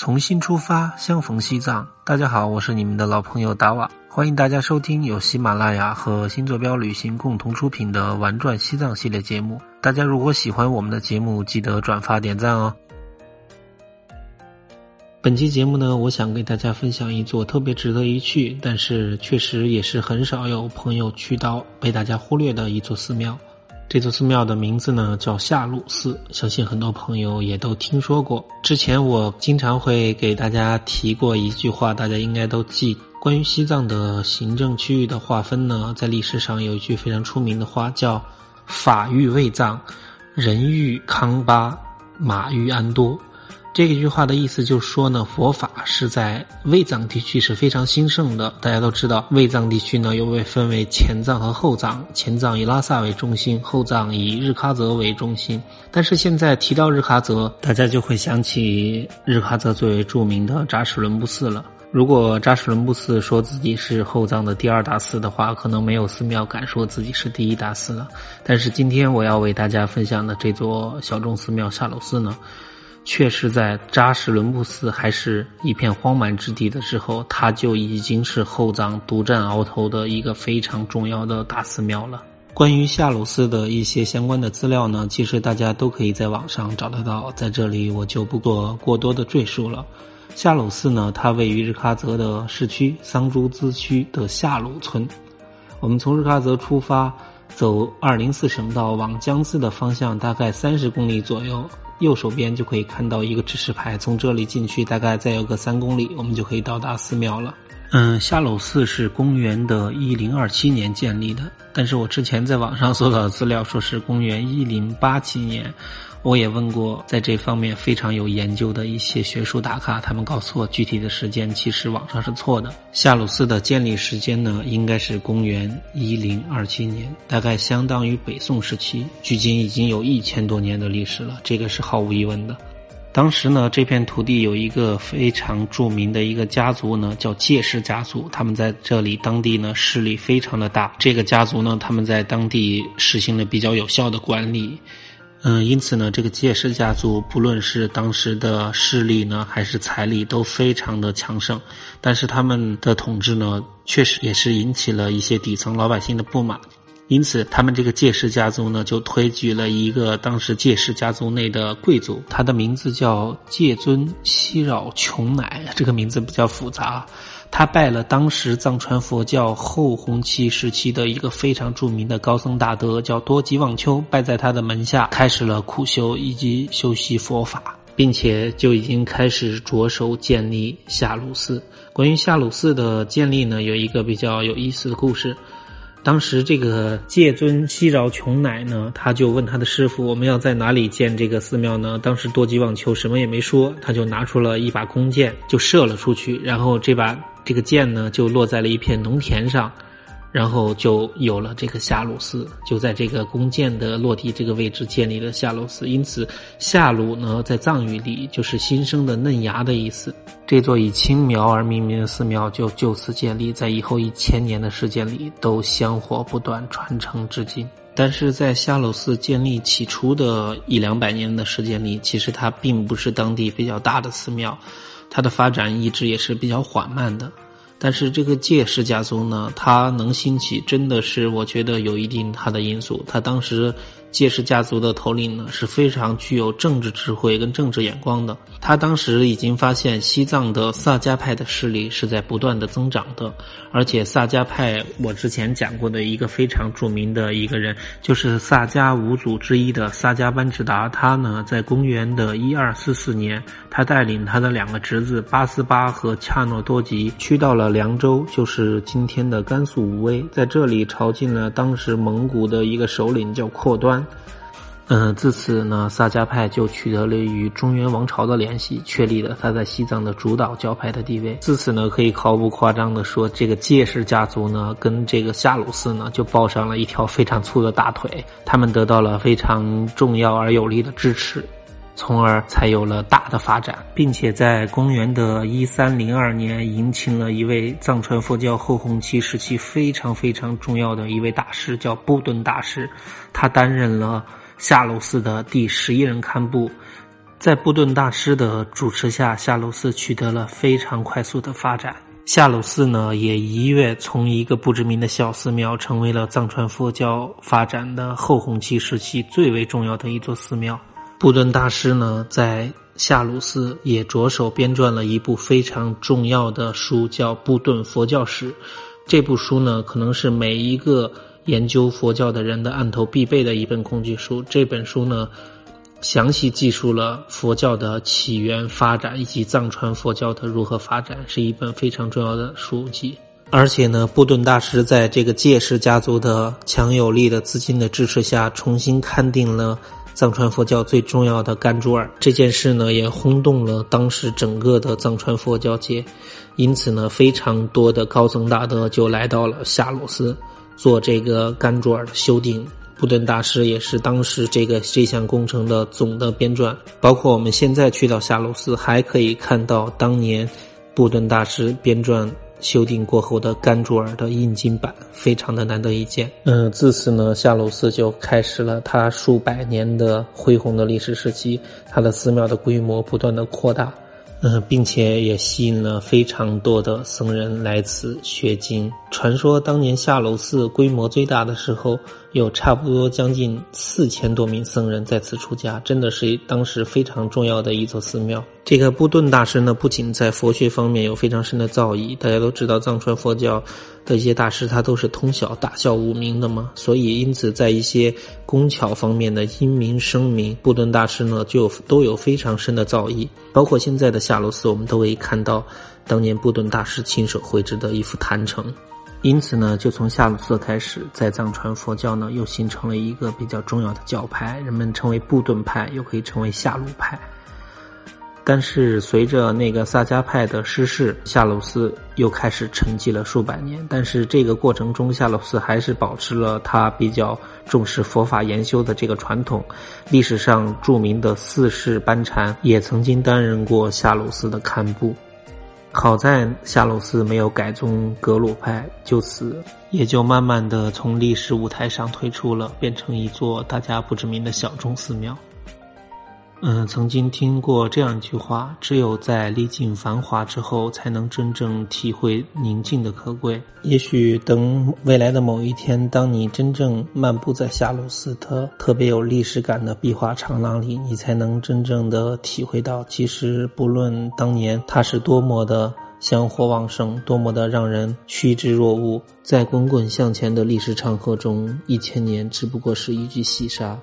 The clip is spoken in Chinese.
重新出发，相逢西藏。大家好，我是你们的老朋友达瓦，欢迎大家收听由喜马拉雅和新坐标旅行共同出品的《玩转西藏》系列节目。大家如果喜欢我们的节目，记得转发点赞哦。本期节目呢，我想给大家分享一座特别值得一去，但是确实也是很少有朋友去到、被大家忽略的一座寺庙。这座寺庙的名字呢叫夏鲁寺，相信很多朋友也都听说过。之前我经常会给大家提过一句话，大家应该都记。关于西藏的行政区域的划分呢，在历史上有一句非常出名的话，叫“法域卫藏，人欲康巴，马欲安多”。这一句话的意思就是说呢，佛法是在卫藏地区是非常兴盛的。大家都知道，卫藏地区呢又被分为前藏和后藏，前藏以拉萨为中心，后藏以日喀则为中心。但是现在提到日喀则，大家就会想起日喀则最为著名的扎什伦布寺了。如果扎什伦布寺说自己是后藏的第二大寺的话，可能没有寺庙敢说自己是第一大寺了。但是今天我要为大家分享的这座小众寺庙夏鲁寺呢？却是在扎什伦布寺还是一片荒蛮之地的时候，它就已经是后藏独占鳌头的一个非常重要的大寺庙了。关于夏鲁寺的一些相关的资料呢，其实大家都可以在网上找得到，在这里我就不做过多的赘述了。夏鲁寺呢，它位于日喀则的市区桑珠孜区的夏鲁村。我们从日喀则出发，走二零四省道往江孜的方向，大概三十公里左右。右手边就可以看到一个指示牌，从这里进去大概再有个三公里，我们就可以到达寺庙了。嗯，夏鲁寺是公元的一零二七年建立的，但是我之前在网上搜到的资料说是公元一零八七年。我也问过在这方面非常有研究的一些学术大咖，他们告诉我具体的时间其实网上是错的。夏鲁寺的建立时间呢，应该是公元一零二七年，大概相当于北宋时期，距今已经有一千多年的历史了，这个是毫无疑问的。当时呢，这片土地有一个非常著名的一个家族呢，叫介氏家族，他们在这里当地呢势力非常的大。这个家族呢，他们在当地实行了比较有效的管理。嗯，因此呢，这个介氏家族不论是当时的势力呢，还是财力都非常的强盛，但是他们的统治呢，确实也是引起了一些底层老百姓的不满，因此他们这个介氏家族呢，就推举了一个当时介氏家族内的贵族，他的名字叫介尊西扰琼乃，这个名字比较复杂。他拜了当时藏传佛教后弘期时期的一个非常著名的高僧大德，叫多吉旺丘，拜在他的门下，开始了苦修以及修习佛法，并且就已经开始着手建立夏鲁寺。关于夏鲁寺的建立呢，有一个比较有意思的故事。当时这个戒尊西饶琼乃呢，他就问他的师傅：“我们要在哪里建这个寺庙呢？”当时多吉旺秋什么也没说，他就拿出了一把弓箭，就射了出去，然后这把。这个箭呢，就落在了一片农田上，然后就有了这个夏鲁寺，就在这个弓箭的落地这个位置建立了夏鲁寺。因此，夏鲁呢，在藏语里就是新生的嫩芽的意思。这座以青苗而命名的寺庙就就此建立，在以后一千年的时间里都香火不断，传承至今。但是在夏鲁寺建立起初的一两百年的时间里，其实它并不是当地比较大的寺庙。它的发展一直也是比较缓慢的，但是这个介氏家族呢，它能兴起，真的是我觉得有一定它的因素。他当时。介氏家族的头领呢是非常具有政治智慧跟政治眼光的。他当时已经发现西藏的萨迦派的势力是在不断的增长的，而且萨迦派我之前讲过的一个非常著名的一个人，就是萨迦五祖之一的萨迦班智达。他呢在公元的一二四四年，他带领他的两个侄子巴斯巴和恰诺多吉去到了凉州，就是今天的甘肃武威，在这里朝觐了当时蒙古的一个首领叫阔端。嗯，自此呢，萨迦派就取得了与中原王朝的联系，确立了他在西藏的主导教派的地位。自此呢，可以毫不夸张的说，这个介氏家族呢，跟这个夏鲁寺呢，就抱上了一条非常粗的大腿。他们得到了非常重要而有力的支持，从而才有了大的发展，并且在公元的一三零二年，迎请了一位藏传佛教后弘期时期非常非常重要的一位大师，叫布顿大师，他担任了。夏鲁寺的第十一任堪布，在布顿大师的主持下，夏鲁寺取得了非常快速的发展。夏鲁寺呢，也一跃从一个不知名的小寺庙，成为了藏传佛教发展的后弘期时期最为重要的一座寺庙。布顿大师呢，在夏鲁寺也着手编撰了一部非常重要的书，叫《布顿佛教史》。这部书呢，可能是每一个研究佛教的人的案头必备的一本工具书。这本书呢。详细记述了佛教的起源、发展以及藏传佛教的如何发展，是一本非常重要的书籍。而且呢，布顿大师在这个介氏家族的强有力的资金的支持下，重新勘定了藏传佛教最重要的甘珠尔。这件事呢，也轰动了当时整个的藏传佛教界。因此呢，非常多的高僧大德就来到了夏鲁斯，做这个甘珠尔的修订。布顿大师也是当时这个这项工程的总的编撰，包括我们现在去到夏鲁斯，还可以看到当年布顿大师编撰修订过后的甘珠尔的印经版，非常的难得一见。嗯，自此呢，夏鲁寺就开始了它数百年的恢宏的历史时期，它的寺庙的规模不断的扩大。嗯，并且也吸引了非常多的僧人来此学经。传说当年夏楼寺规模最大的时候，有差不多将近四千多名僧人在此出家，真的是当时非常重要的一座寺庙。这个布顿大师呢，不仅在佛学方面有非常深的造诣，大家都知道藏传佛教的一些大师他都是通晓大孝五明的嘛，所以因此在一些工巧方面的音明声明，布顿大师呢就都有非常深的造诣，包括现在的夏洛寺，我们都可以看到当年布顿大师亲手绘制的一幅坛城。因此呢，就从夏鲁寺开始，在藏传佛教呢又形成了一个比较重要的教派，人们称为布顿派，又可以称为夏鲁派。但是随着那个萨迦派的失势，夏鲁寺又开始沉寂了数百年。但是这个过程中，夏鲁寺还是保持了他比较重视佛法研修的这个传统。历史上著名的四世班禅也曾经担任过夏鲁寺的堪布。好在夏洛斯没有改宗格鲁派，就此也就慢慢的从历史舞台上退出了，变成一座大家不知名的小众寺庙。嗯，曾经听过这样一句话：只有在历尽繁华之后，才能真正体会宁静的可贵。也许等未来的某一天，当你真正漫步在夏洛斯特特别有历史感的壁画长廊里，你才能真正的体会到，其实不论当年它是多么的香火旺盛，多么的让人趋之若鹜，在滚滚向前的历史长河中，一千年只不过是一具细沙。